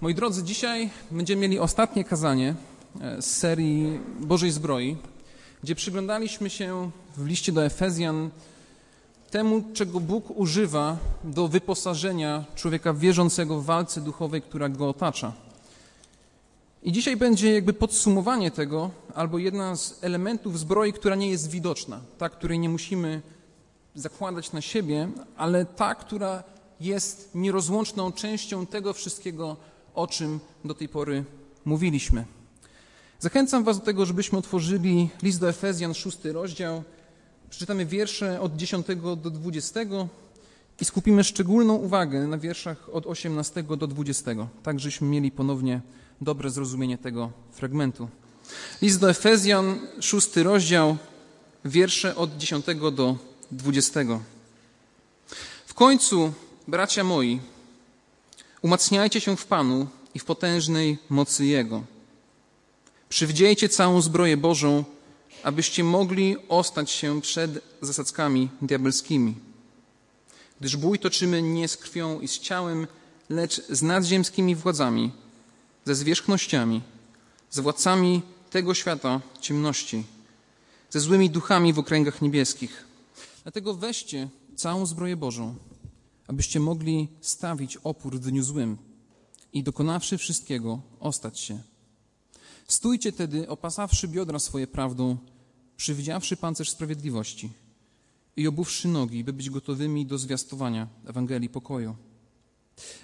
Moi drodzy, dzisiaj będziemy mieli ostatnie kazanie e, z serii Bożej Zbroi, gdzie przyglądaliśmy się w liście do Efezjan temu, czego Bóg używa do wyposażenia człowieka wierzącego w walce duchowej, która go otacza. I dzisiaj będzie jakby podsumowanie tego, albo jedna z elementów zbroi, która nie jest widoczna, ta, której nie musimy zakładać na siebie, ale ta, która jest nierozłączną częścią tego wszystkiego, o czym do tej pory mówiliśmy. Zachęcam Was do tego, żebyśmy otworzyli list do Efezjan, szósty rozdział. Przeczytamy wiersze od 10 do 20 i skupimy szczególną uwagę na wierszach od 18 do 20, tak żeśmy mieli ponownie dobre zrozumienie tego fragmentu. List do Efezjan, szósty rozdział, wiersze od 10 do 20. W końcu, bracia moi, Umacniajcie się w Panu i w potężnej mocy Jego. Przywdziejcie całą zbroję Bożą, abyście mogli ostać się przed zasadzkami diabelskimi. Gdyż bój toczymy nie z krwią i z ciałem, lecz z nadziemskimi władzami, ze zwierzchnościami, z władcami tego świata ciemności, ze złymi duchami w okręgach niebieskich. Dlatego weźcie całą zbroję Bożą abyście mogli stawić opór dniu złym i dokonawszy wszystkiego, ostać się. Stójcie tedy, opasawszy biodra swoje prawdą, przywdziawszy pancerz sprawiedliwości i obuwszy nogi, by być gotowymi do zwiastowania Ewangelii pokoju.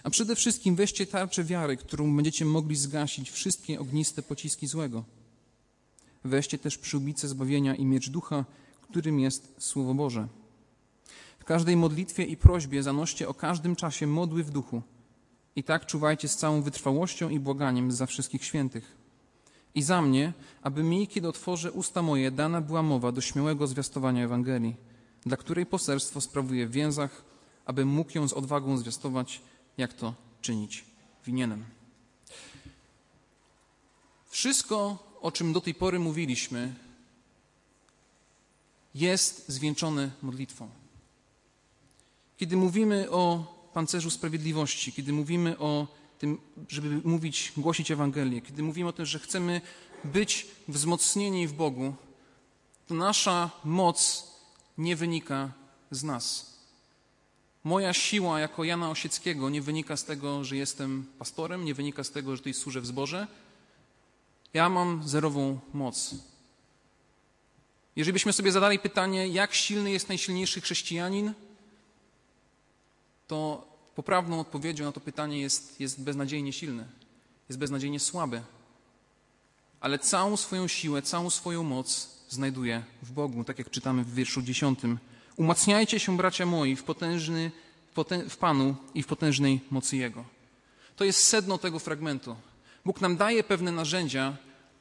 A przede wszystkim weźcie tarczę wiary, którą będziecie mogli zgasić wszystkie ogniste pociski złego. Weźcie też przyłbicę zbawienia i miecz ducha, którym jest Słowo Boże w każdej modlitwie i prośbie zanoście o każdym czasie modły w duchu. I tak czuwajcie z całą wytrwałością i błaganiem za wszystkich świętych. I za mnie, aby mi, kiedy otworzę usta moje, dana była mowa do śmiałego zwiastowania Ewangelii, dla której poselstwo sprawuję w więzach, aby mógł ją z odwagą zwiastować, jak to czynić winienem. Wszystko, o czym do tej pory mówiliśmy, jest zwieńczone modlitwą. Kiedy mówimy o pancerzu sprawiedliwości, kiedy mówimy o tym, żeby mówić, głosić Ewangelię, kiedy mówimy o tym, że chcemy być wzmocnieni w Bogu, to nasza moc nie wynika z nas. Moja siła jako Jana Osieckiego nie wynika z tego, że jestem pastorem, nie wynika z tego, że tutaj służę w zborze. Ja mam zerową moc. Jeżeli byśmy sobie zadali pytanie, jak silny jest najsilniejszy chrześcijanin, to poprawną odpowiedzią na to pytanie jest, jest beznadziejnie silny, jest beznadziejnie słaby. Ale całą swoją siłę, całą swoją moc znajduje w Bogu, tak jak czytamy w wierszu dziesiątym. Umacniajcie się, bracia moi, w, potężny, w Panu i w potężnej mocy Jego. To jest sedno tego fragmentu. Bóg nam daje pewne narzędzia,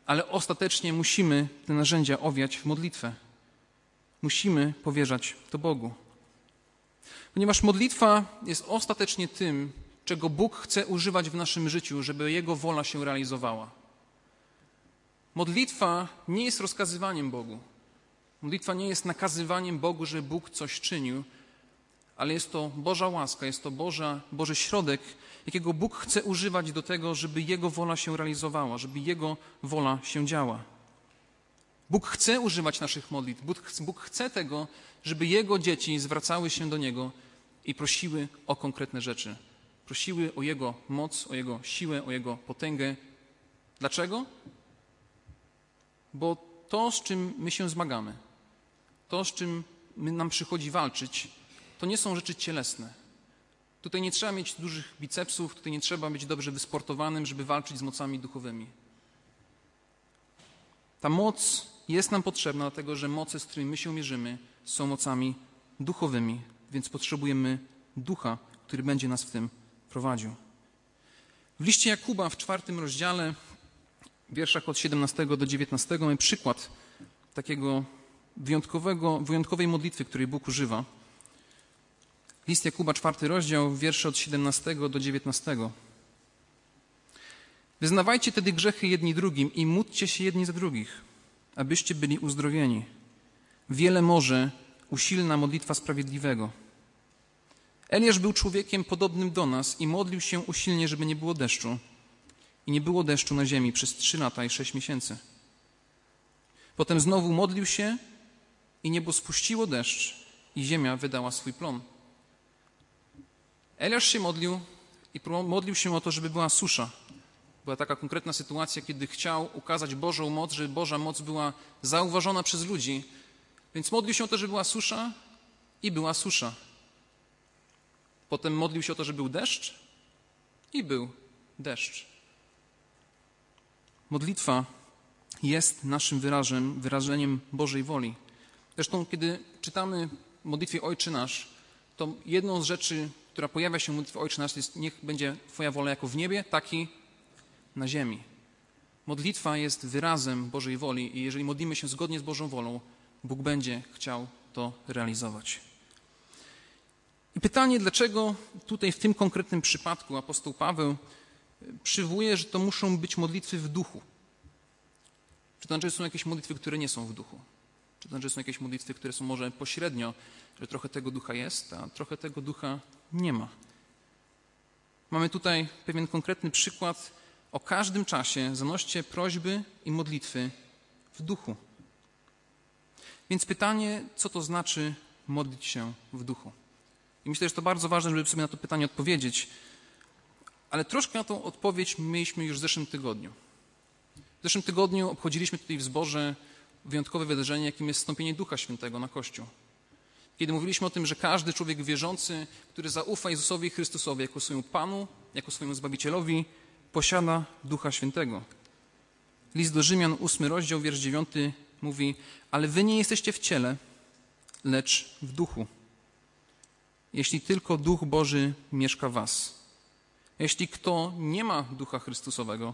ale ostatecznie musimy te narzędzia owiać w modlitwę. Musimy powierzać to Bogu. Ponieważ modlitwa jest ostatecznie tym, czego Bóg chce używać w naszym życiu, żeby Jego wola się realizowała. Modlitwa nie jest rozkazywaniem Bogu. Modlitwa nie jest nakazywaniem Bogu, że Bóg coś czynił, ale jest to Boża łaska, jest to Boża, Boży środek, jakiego Bóg chce używać do tego, żeby Jego wola się realizowała, żeby Jego wola się działa. Bóg chce używać naszych modlitw. Bóg, chce tego, żeby Jego dzieci zwracały się do Niego i prosiły o konkretne rzeczy. Prosiły o Jego moc, o Jego siłę, o Jego potęgę. Dlaczego? Bo to, z czym my się zmagamy, to, z czym nam przychodzi walczyć, to nie są rzeczy cielesne. Tutaj nie trzeba mieć dużych bicepsów, tutaj nie trzeba być dobrze wysportowanym, żeby walczyć z mocami duchowymi. Ta moc jest nam potrzebna, dlatego że moce, z którymi my się mierzymy, są mocami duchowymi, więc potrzebujemy ducha, który będzie nas w tym prowadził. W liście Jakuba w czwartym rozdziale, wierszach od 17 do 19, mamy przykład takiego wyjątkowego, wyjątkowej modlitwy, której Bóg używa. List Jakuba, czwarty rozdział, wiersze od 17 do 19. Wyznawajcie tedy grzechy jedni drugim i módlcie się jedni za drugich, abyście byli uzdrowieni. Wiele może usilna modlitwa sprawiedliwego. Eliasz był człowiekiem podobnym do nas i modlił się usilnie, żeby nie było deszczu. i nie było deszczu na ziemi przez trzy lata i sześć miesięcy. Potem znowu modlił się i niebo spuściło deszcz i ziemia wydała swój plon. Eliasz się modlił i modlił się o to, żeby była susza. Była taka konkretna sytuacja, kiedy chciał ukazać Bożą moc, żeby Boża moc była zauważona przez ludzi. Więc modlił się o to, żeby była susza i była susza. Potem modlił się o to, żeby był deszcz i był deszcz. Modlitwa jest naszym wyrażem, wyrażeniem Bożej woli. Zresztą, kiedy czytamy modlitwie Ojczy Nasz, to jedną z rzeczy, która pojawia się w modlitwie Ojcze Nasz jest niech będzie Twoja wola jako w niebie, tak i na ziemi. Modlitwa jest wyrazem Bożej woli i jeżeli modlimy się zgodnie z Bożą wolą, Bóg będzie chciał to realizować. I pytanie, dlaczego tutaj w tym konkretnym przypadku apostoł Paweł przywołuje, że to muszą być modlitwy w duchu. Czy to znaczy, że są jakieś modlitwy, które nie są w duchu? Czy to znaczy, że są jakieś modlitwy, które są może pośrednio, że trochę tego ducha jest, a trochę tego ducha nie ma? Mamy tutaj pewien konkretny przykład. O każdym czasie zanoście prośby i modlitwy w duchu. Więc pytanie, co to znaczy modlić się w duchu? I myślę, że to bardzo ważne, żeby sobie na to pytanie odpowiedzieć. Ale troszkę na tą odpowiedź mieliśmy już w zeszłym tygodniu. W zeszłym tygodniu obchodziliśmy tutaj w zborze wyjątkowe wydarzenie, jakim jest wstąpienie Ducha Świętego na Kościół. Kiedy mówiliśmy o tym, że każdy człowiek wierzący, który zaufa Jezusowi Chrystusowi jako swojemu Panu, jako swojemu Zbawicielowi, posiada Ducha Świętego. List do Rzymian, ósmy rozdział, wiersz dziewiąty mówi, ale wy nie jesteście w ciele, lecz w duchu. Jeśli tylko Duch Boży mieszka w was. Jeśli kto nie ma Ducha Chrystusowego,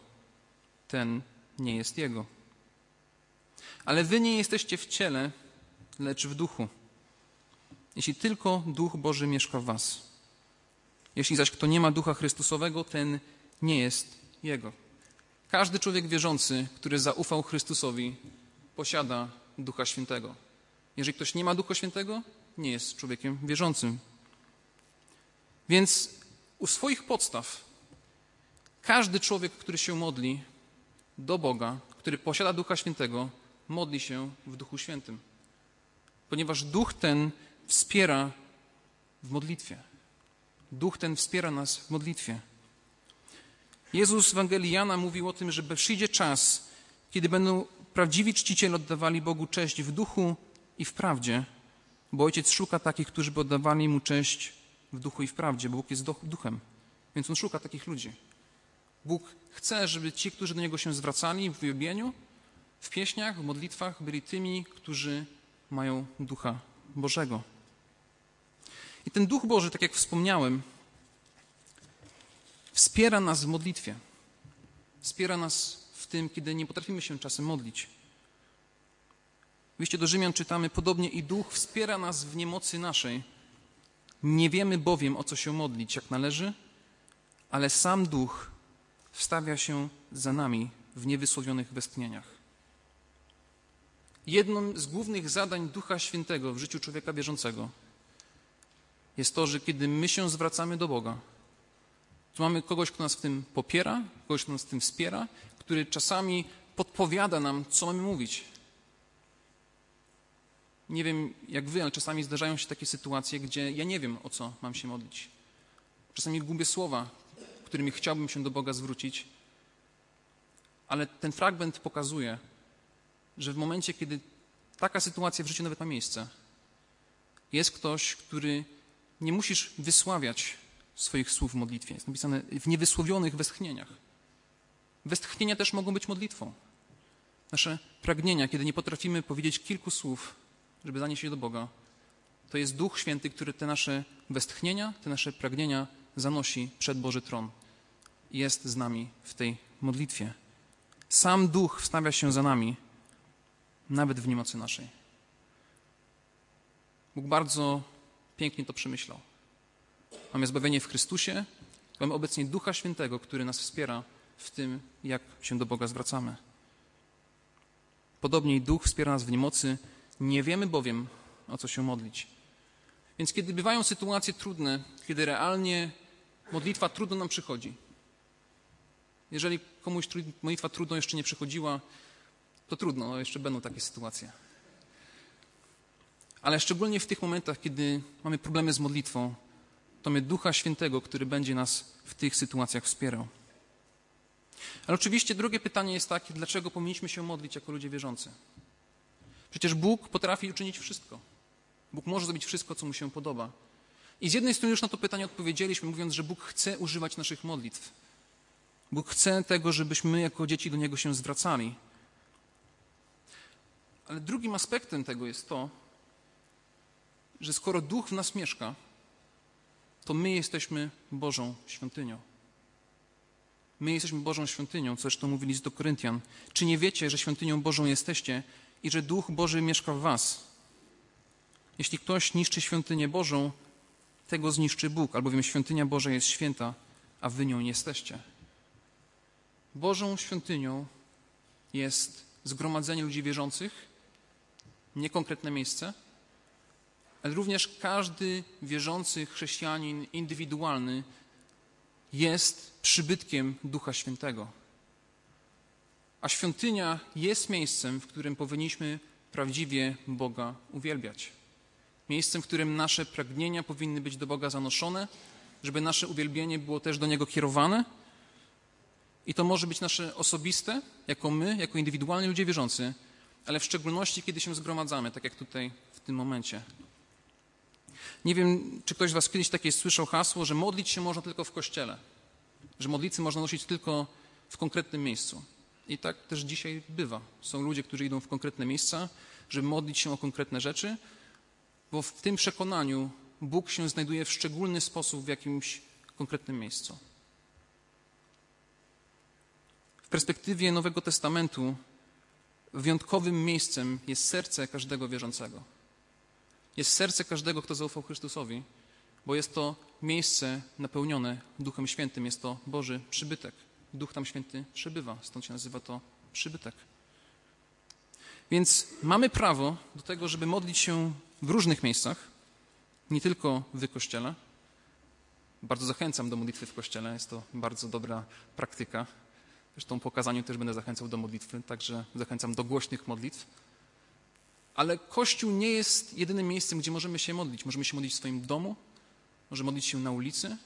ten nie jest Jego. Ale wy nie jesteście w ciele, lecz w duchu. Jeśli tylko Duch Boży mieszka w was. Jeśli zaś kto nie ma Ducha Chrystusowego, ten nie jest Jego. Każdy człowiek wierzący, który zaufał Chrystusowi, posiada Ducha Świętego. Jeżeli ktoś nie ma Ducha Świętego, nie jest człowiekiem wierzącym. Więc u swoich podstaw każdy człowiek, który się modli do Boga, który posiada Ducha Świętego, modli się w Duchu Świętym. Ponieważ Duch ten wspiera w modlitwie. Duch ten wspiera nas w modlitwie. Jezus w Ewangelii Jana mówił o tym, że przyjdzie czas, kiedy będą prawdziwi czciciele oddawali Bogu cześć w duchu i w prawdzie, bo Ojciec szuka takich, którzy by oddawali Mu cześć w duchu i w prawdzie, bo Bóg jest duchem, więc On szuka takich ludzi. Bóg chce, żeby ci, którzy do Niego się zwracali w wyjobieniu, w pieśniach, w modlitwach, byli tymi, którzy mają Ducha Bożego. I ten Duch Boży, tak jak wspomniałem, wspiera nas w modlitwie. Wspiera nas w tym, kiedy nie potrafimy się czasem modlić. W liście do Rzymian czytamy, podobnie i Duch wspiera nas w niemocy naszej. Nie wiemy bowiem, o co się modlić, jak należy, ale sam Duch wstawia się za nami w niewysłowionych westchnieniach. Jednym z głównych zadań Ducha Świętego w życiu człowieka bieżącego jest to, że kiedy my się zwracamy do Boga, to mamy kogoś, kto nas w tym popiera, kogoś, kto nas w tym wspiera, który czasami podpowiada nam, co mamy mówić. Nie wiem jak wy, ale czasami zdarzają się takie sytuacje, gdzie ja nie wiem, o co mam się modlić. Czasami gubię słowa, którymi chciałbym się do Boga zwrócić, ale ten fragment pokazuje, że w momencie, kiedy taka sytuacja w życiu nawet ma miejsce, jest ktoś, który nie musisz wysławiać swoich słów w modlitwie. Jest napisane w niewysłowionych westchnieniach. Westchnienia też mogą być modlitwą. Nasze pragnienia, kiedy nie potrafimy powiedzieć kilku słów, żeby zanieść je do Boga, to jest Duch Święty, który te nasze westchnienia, te nasze pragnienia zanosi przed Boży Tron i jest z nami w tej modlitwie. Sam Duch wstawia się za nami, nawet w niemocy naszej. Bóg bardzo pięknie to przemyślał. Mamy zbawienie w Chrystusie, mamy obecnie Ducha Świętego, który nas wspiera w tym, jak się do Boga zwracamy. Podobnie Duch wspiera nas w niemocy, nie wiemy bowiem, o co się modlić. Więc kiedy bywają sytuacje trudne, kiedy realnie modlitwa trudno nam przychodzi, Jeżeli komuś modlitwa trudno jeszcze nie przychodziła, to trudno, no jeszcze będą takie sytuacje. Ale szczególnie w tych momentach, kiedy mamy problemy z modlitwą, to my Ducha Świętego, który będzie nas w tych sytuacjach wspierał. Ale oczywiście drugie pytanie jest takie, dlaczego powinniśmy się modlić jako ludzie wierzący? Przecież Bóg potrafi uczynić wszystko. Bóg może zrobić wszystko, co mu się podoba. I z jednej strony już na to pytanie odpowiedzieliśmy, mówiąc, że Bóg chce używać naszych modlitw. Bóg chce tego, żebyśmy my jako dzieci do Niego się zwracali. Ale drugim aspektem tego jest to, że skoro Duch w nas mieszka, to my jesteśmy Bożą świątynią. My jesteśmy Bożą świątynią, co zresztą mówili z do Koryntian. Czy nie wiecie, że świątynią Bożą jesteście i że Duch Boży mieszka w was? Jeśli ktoś niszczy świątynię Bożą, tego zniszczy Bóg, albowiem świątynia Boża jest święta, a wy nią nie jesteście. Bożą świątynią jest zgromadzenie ludzi wierzących, nie konkretne miejsce, ale również każdy wierzący chrześcijanin indywidualny jest przybytkiem Ducha Świętego. A świątynia jest miejscem, w którym powinniśmy prawdziwie Boga uwielbiać. Miejscem, w którym nasze pragnienia powinny być do Boga zanoszone, żeby nasze uwielbienie było też do Niego kierowane. I to może być nasze osobiste, jako my, jako indywidualni ludzie wierzący, ale w szczególności, kiedy się zgromadzamy, tak jak tutaj w tym momencie. Nie wiem, czy ktoś z Was kiedyś takie słyszał hasło, że modlić się można tylko w kościele, że modlicy można nosić tylko w konkretnym miejscu. I tak też dzisiaj bywa. Są ludzie, którzy idą w konkretne miejsca, żeby modlić się o konkretne rzeczy, bo w tym przekonaniu Bóg się znajduje w szczególny sposób w jakimś konkretnym miejscu. W perspektywie Nowego Testamentu wyjątkowym miejscem jest serce każdego wierzącego. Jest serce każdego, kto zaufał Chrystusowi, bo jest to miejsce napełnione Duchem Świętym, jest to Boży przybytek. Duch tam Święty przebywa, stąd się nazywa to przybytek. Więc mamy prawo do tego, żeby modlić się w różnych miejscach, nie tylko w kościele. Bardzo zachęcam do modlitwy w kościele, jest to bardzo dobra praktyka. Zresztą po kazaniu też będę zachęcał do modlitwy, także zachęcam do głośnych modlitw. Ale Kościół nie jest jedynym miejscem, gdzie możemy się modlić. Możemy się modlić w swoim domu, może modlić się na ulicy,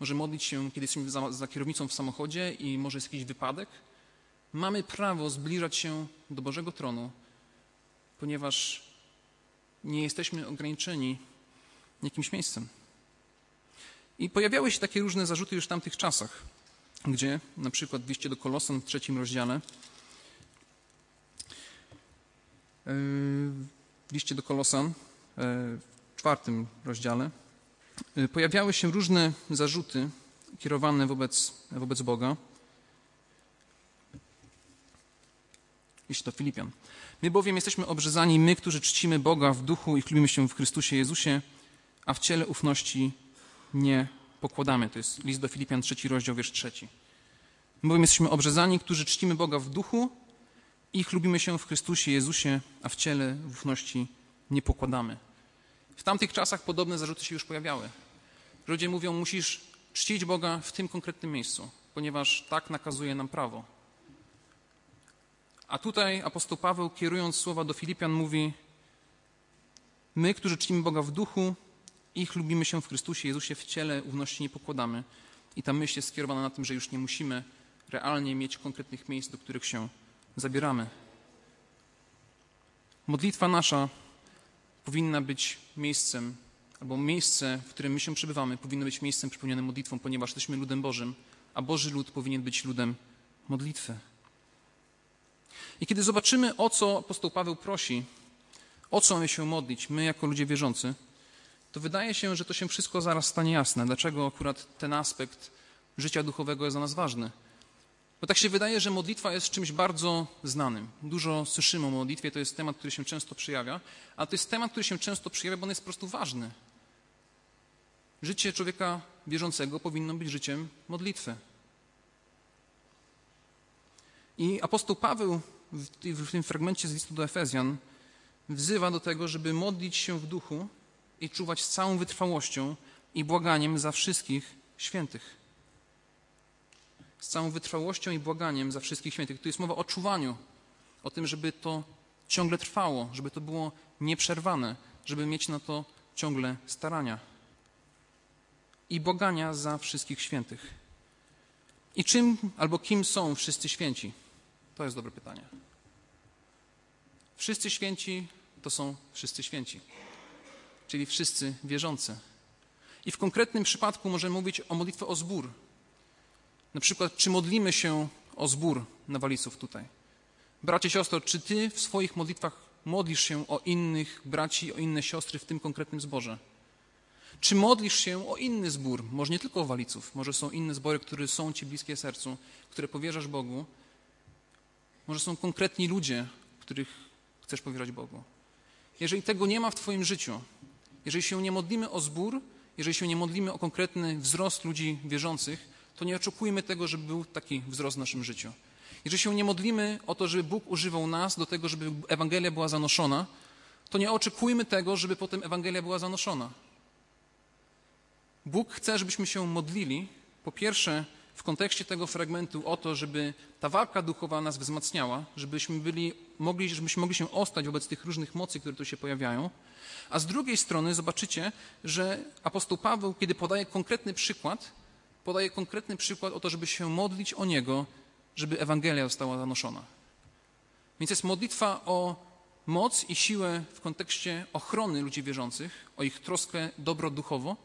może modlić się, kiedy jesteśmy za, za kierownicą w samochodzie i może jest jakiś wypadek. Mamy prawo zbliżać się do Bożego tronu, ponieważ nie jesteśmy ograniczeni jakimś miejscem. I pojawiały się takie różne zarzuty już w tamtych czasach gdzie na przykład w do Kolosan w trzecim rozdziale, w liście do Kolosan yy, w czwartym rozdziale yy, pojawiały się różne zarzuty kierowane wobec, wobec Boga. Liść do Filipian. My bowiem jesteśmy obrzezani, my, którzy czcimy Boga w duchu i chlubimy się w Chrystusie Jezusie, a w ciele ufności nie pokładamy. To jest list do Filipian, trzeci rozdział, wiersz trzeci. My bowiem jesteśmy obrzezani, którzy czcimy Boga w duchu i chlubimy się w Chrystusie Jezusie, a w ciele w ufności nie pokładamy. W tamtych czasach podobne zarzuty się już pojawiały. Ludzie mówią, musisz czcić Boga w tym konkretnym miejscu, ponieważ tak nakazuje nam prawo. A tutaj apostoł Paweł, kierując słowa do Filipian, mówi: My, którzy czcimy Boga w duchu, ich lubimy się w Chrystusie Jezusie, w ciele ufności nie pokładamy. I ta myśl jest skierowana na tym, że już nie musimy realnie mieć konkretnych miejsc, do których się zabieramy. Modlitwa nasza powinna być miejscem, albo miejsce, w którym my się przebywamy, powinno być miejscem przepełnionym modlitwą, ponieważ jesteśmy ludem Bożym, a Boży lud powinien być ludem modlitwy. I kiedy zobaczymy, o co apostoł Paweł prosi, o co mamy się modlić, my jako ludzie wierzący, to wydaje się, że to się wszystko zaraz stanie jasne. Dlaczego akurat ten aspekt życia duchowego jest dla nas ważny? Bo tak się wydaje, że modlitwa jest czymś bardzo znanym. Dużo słyszymy o modlitwie, to jest temat, który się często przejawia, ale to jest temat, który się często przejawia, bo on jest po prostu ważny. Życie człowieka wierzącego powinno być życiem modlitwy. I apostoł Paweł w tym fragmencie z listu do Efezjan wzywa do tego, żeby modlić się w duchu i czuwać z całą wytrwałością i błaganiem za wszystkich świętych. Z całą wytrwałością i błaganiem za wszystkich świętych. Tu jest mowa o czuwaniu, o tym, żeby to ciągle trwało, żeby to było nieprzerwane, żeby mieć na to ciągle starania i błagania za wszystkich świętych. I czym albo kim są wszyscy święci? To jest dobre pytanie. Wszyscy święci to są wszyscy święci, czyli wszyscy wierzący. I w konkretnym przypadku możemy mówić o modlitwie o zbór. Na przykład, czy modlimy się o zbór na waliców tutaj? Bracie, siostro, czy ty w swoich modlitwach modlisz się o innych braci, o inne siostry w tym konkretnym zborze? Czy modlisz się o inny zbór? Może nie tylko o waliców, może są inne zbory, które są ci bliskie sercu, które powierzasz Bogu. Może są konkretni ludzie, których chcesz powierzać Bogu. Jeżeli tego nie ma w Twoim życiu, jeżeli się nie modlimy o zbór, jeżeli się nie modlimy o konkretny wzrost ludzi wierzących, to nie oczekujmy tego, żeby był taki wzrost w naszym życiu. Jeżeli się nie modlimy o to, żeby Bóg używał nas do tego, żeby Ewangelia była zanoszona, to nie oczekujmy tego, żeby potem Ewangelia była zanoszona. Bóg chce, żebyśmy się modlili, po pierwsze, w kontekście tego fragmentu o to, żeby ta walka duchowa nas wzmacniała, żebyśmy, byli, mogli, żebyśmy mogli się ostać wobec tych różnych mocy, które tu się pojawiają. A z drugiej strony zobaczycie, że apostoł Paweł, kiedy podaje konkretny przykład, podaje konkretny przykład o to, żeby się modlić o niego, żeby Ewangelia została zanoszona. Więc jest modlitwa o moc i siłę w kontekście ochrony ludzi wierzących, o ich troskę dobro duchowo,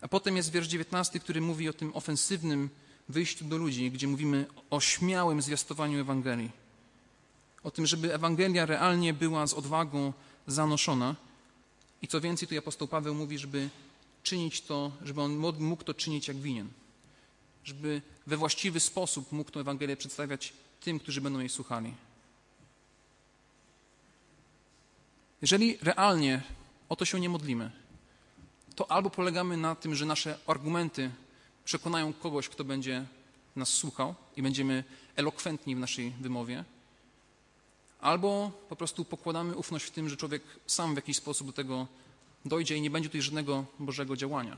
a potem jest wiersz 19, który mówi o tym ofensywnym wyjściu do ludzi, gdzie mówimy o śmiałym zwiastowaniu Ewangelii. O tym, żeby Ewangelia realnie była z odwagą zanoszona. I co więcej, tu apostoł Paweł mówi, żeby czynić to, żeby on mógł to czynić jak winien. Żeby we właściwy sposób mógł tę Ewangelię przedstawiać tym, którzy będą jej słuchali. Jeżeli realnie o to się nie modlimy, to albo polegamy na tym, że nasze argumenty przekonają kogoś, kto będzie nas słuchał i będziemy elokwentni w naszej wymowie, albo po prostu pokładamy ufność w tym, że człowiek sam w jakiś sposób do tego dojdzie i nie będzie tutaj żadnego Bożego działania.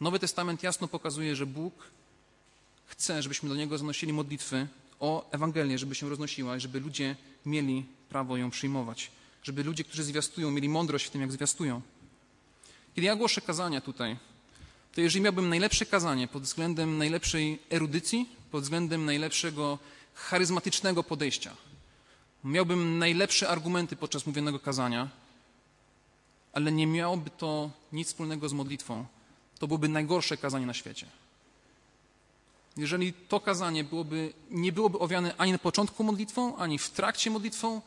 Nowy Testament jasno pokazuje, że Bóg chce, żebyśmy do Niego zanosili modlitwy o Ewangelię, żeby się roznosiła i żeby ludzie mieli prawo ją przyjmować. Żeby ludzie, którzy zwiastują, mieli mądrość w tym, jak zwiastują. Kiedy ja głoszę kazania tutaj, to jeżeli miałbym najlepsze kazanie pod względem najlepszej erudycji, pod względem najlepszego charyzmatycznego podejścia, miałbym najlepsze argumenty podczas mówionego kazania, ale nie miałoby to nic wspólnego z modlitwą, to byłoby najgorsze kazanie na świecie. Jeżeli to kazanie byłoby, nie byłoby owiane ani na początku modlitwą, ani w trakcie modlitwą,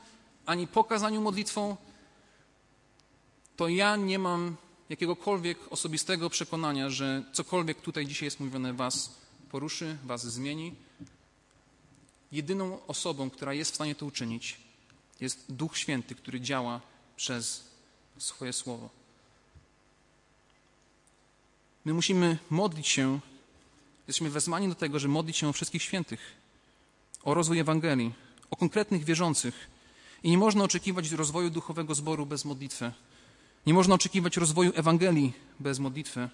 ani po kazaniu modlitwą, to ja nie mam jakiegokolwiek osobistego przekonania, że cokolwiek tutaj dzisiaj jest mówione, was poruszy, was zmieni. Jedyną osobą, która jest w stanie to uczynić, jest Duch Święty, który działa przez swoje słowo. My musimy modlić się, jesteśmy wezwani do tego, żeby modlić się o wszystkich świętych, o rozwój Ewangelii, o konkretnych wierzących. I nie można oczekiwać rozwoju duchowego zboru bez modlitwy. Nie można oczekiwać rozwoju Ewangelii bez modlitwy.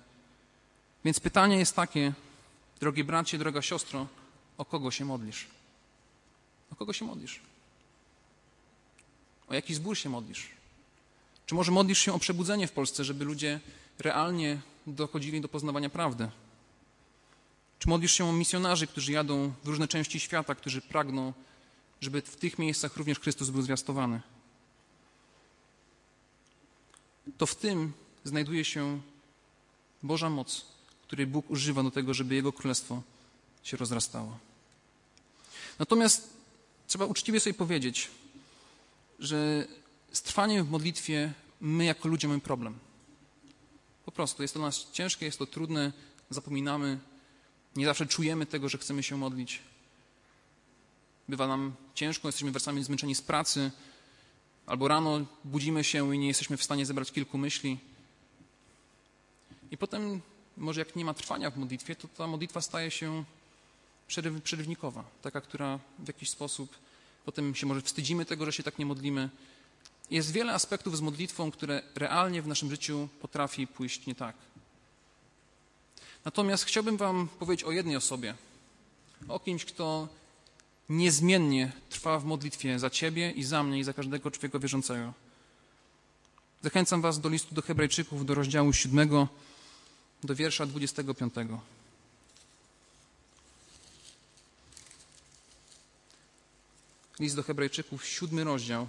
Więc pytanie jest takie, drogie bracie, droga siostro, o kogo się modlisz? O kogo się modlisz? O jaki zbór się modlisz? Czy może modlisz się o przebudzenie w Polsce, żeby ludzie realnie dochodzili do poznawania prawdy? Czy modlisz się o misjonarzy, którzy jadą w różne części świata, którzy pragną, żeby w tych miejscach również Chrystus był zwiastowany? to w tym znajduje się Boża moc, której Bóg używa do tego, żeby Jego królestwo się rozrastało. Natomiast trzeba uczciwie sobie powiedzieć, że z trwaniem w modlitwie my jako ludzie mamy problem. Po prostu jest to dla nas ciężkie, jest to trudne, zapominamy, nie zawsze czujemy tego, że chcemy się modlić. Bywa nam ciężko, jesteśmy wersami zmęczeni z pracy, Albo rano budzimy się i nie jesteśmy w stanie zebrać kilku myśli. I potem, może jak nie ma trwania w modlitwie, to ta modlitwa staje się przerywnikowa. Taka, która w jakiś sposób potem się może wstydzimy tego, że się tak nie modlimy. Jest wiele aspektów z modlitwą, które realnie w naszym życiu potrafi pójść nie tak. Natomiast chciałbym Wam powiedzieć o jednej osobie, o kimś, kto niezmiennie trwa w modlitwie za Ciebie i za mnie i za każdego człowieka wierzącego. Zachęcam Was do listu do Hebrajczyków, do rozdziału 7, do wiersza 25. List do Hebrajczyków, siódmy rozdział,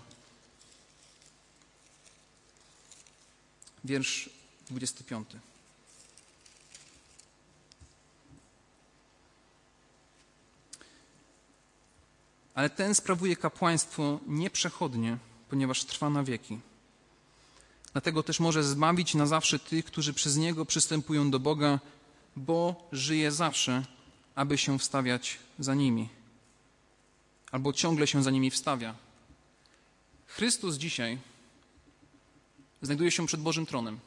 wiersz 25. Ale ten sprawuje kapłaństwo nieprzechodnie, ponieważ trwa na wieki. Dlatego też może zbawić na zawsze tych, którzy przez niego przystępują do Boga, bo żyje zawsze, aby się wstawiać za nimi. Albo ciągle się za nimi wstawia. Chrystus dzisiaj znajduje się przed Bożym tronem.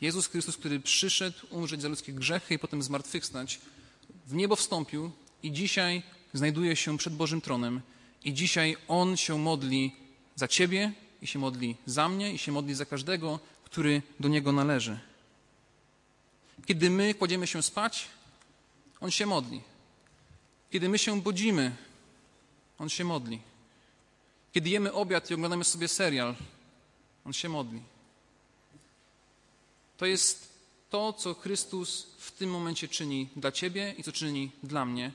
Jezus Chrystus, który przyszedł umrzeć za ludzkie grzechy i potem zmartwychwstać, w niebo wstąpił i dzisiaj znajduje się przed Bożym tronem. I dzisiaj On się modli za Ciebie i się modli za mnie i się modli za każdego, który do Niego należy. Kiedy my kładziemy się spać, On się modli. Kiedy my się budzimy, On się modli. Kiedy jemy obiad i oglądamy sobie serial, On się modli. To jest to, co Chrystus w tym momencie czyni dla Ciebie i co czyni dla mnie.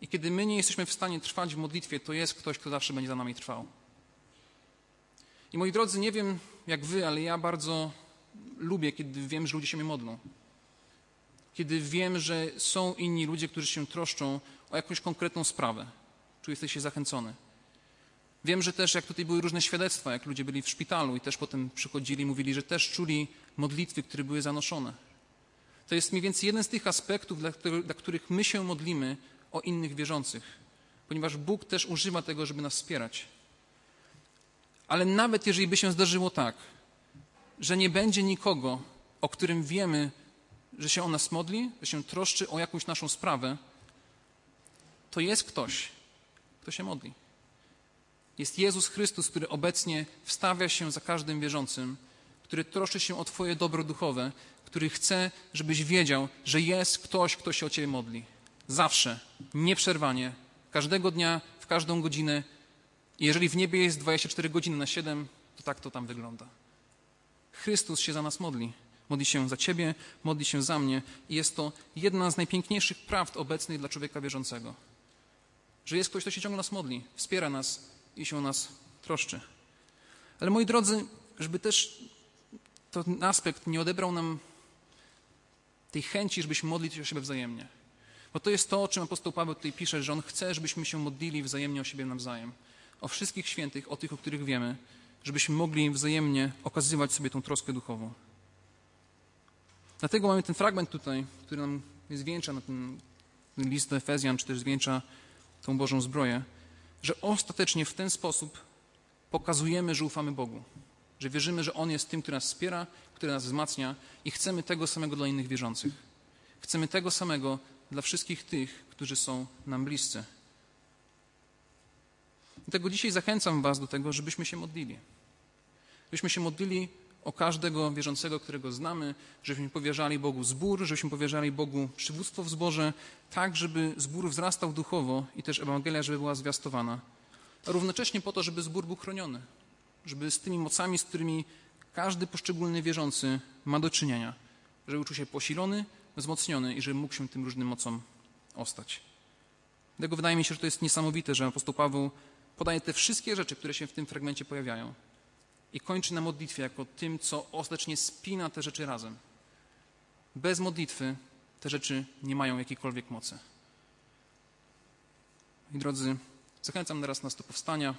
I kiedy my nie jesteśmy w stanie trwać w modlitwie, to jest ktoś, kto zawsze będzie za nami trwał. I moi drodzy, nie wiem jak wy, ale ja bardzo lubię, kiedy wiem, że ludzie się mnie modlą. Kiedy wiem, że są inni ludzie, którzy się troszczą o jakąś konkretną sprawę. Czuję się zachęcony. Wiem, że też jak tutaj były różne świadectwa, jak ludzie byli w szpitalu i też potem przychodzili, mówili, że też czuli modlitwy, które były zanoszone. To jest mniej więcej jeden z tych aspektów, dla, dla których my się modlimy o innych wierzących, ponieważ Bóg też używa tego, żeby nas wspierać. Ale nawet jeżeli by się zdarzyło tak, że nie będzie nikogo, o którym wiemy, że się o nas modli, że się troszczy o jakąś naszą sprawę, to jest ktoś, kto się modli. Jest Jezus Chrystus, który obecnie wstawia się za każdym wierzącym, który troszczy się o Twoje dobro duchowe, który chce, żebyś wiedział, że jest ktoś, kto się o Ciebie modli. Zawsze, nieprzerwanie, każdego dnia, w każdą godzinę, i jeżeli w niebie jest 24 godziny na 7, to tak to tam wygląda. Chrystus się za nas modli. Modli się za Ciebie, modli się za mnie i jest to jedna z najpiękniejszych prawd obecnych dla człowieka wierzącego. Że jest ktoś, kto się ciągle nas modli, wspiera nas i się o nas troszczy. Ale moi drodzy, żeby też ten aspekt nie odebrał nam tej chęci, żebyśmy modlić się o siebie wzajemnie. Bo to jest to, o czym apostoł Paweł tutaj pisze, że on chce, żebyśmy się modlili wzajemnie o siebie nawzajem o wszystkich świętych, o tych, o których wiemy, żebyśmy mogli wzajemnie okazywać sobie tą troskę duchową. Dlatego mamy ten fragment tutaj, który nam zwieńcza na ten, list do Efezjan, czy też zwieńcza tą Bożą zbroję, że ostatecznie w ten sposób pokazujemy, że ufamy Bogu, że wierzymy, że On jest tym, który nas wspiera, który nas wzmacnia i chcemy tego samego dla innych wierzących. Chcemy tego samego dla wszystkich tych, którzy są nam bliscy. Dlatego dzisiaj zachęcam Was do tego, żebyśmy się modlili. Żebyśmy się modlili o każdego wierzącego, którego znamy, żebyśmy powierzali Bogu zbór, żebyśmy powierzali Bogu przywództwo w zborze, tak, żeby zbór wzrastał duchowo i też Ewangelia, żeby była zwiastowana. A równocześnie po to, żeby zbór był chroniony, żeby z tymi mocami, z którymi każdy poszczególny wierzący ma do czynienia, żeby czuł się posilony, wzmocniony i żeby mógł się tym różnym mocom ostać. Dlatego wydaje mi się, że to jest niesamowite, że apostoł Paweł podaje te wszystkie rzeczy, które się w tym fragmencie pojawiają i kończy na modlitwie jako tym, co ostatecznie spina te rzeczy razem. Bez modlitwy te rzeczy nie mają jakiejkolwiek mocy. I drodzy, zachęcam teraz nas do powstania.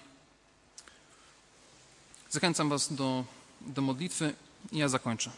Zachęcam Was do, do modlitwy i ja zakończę.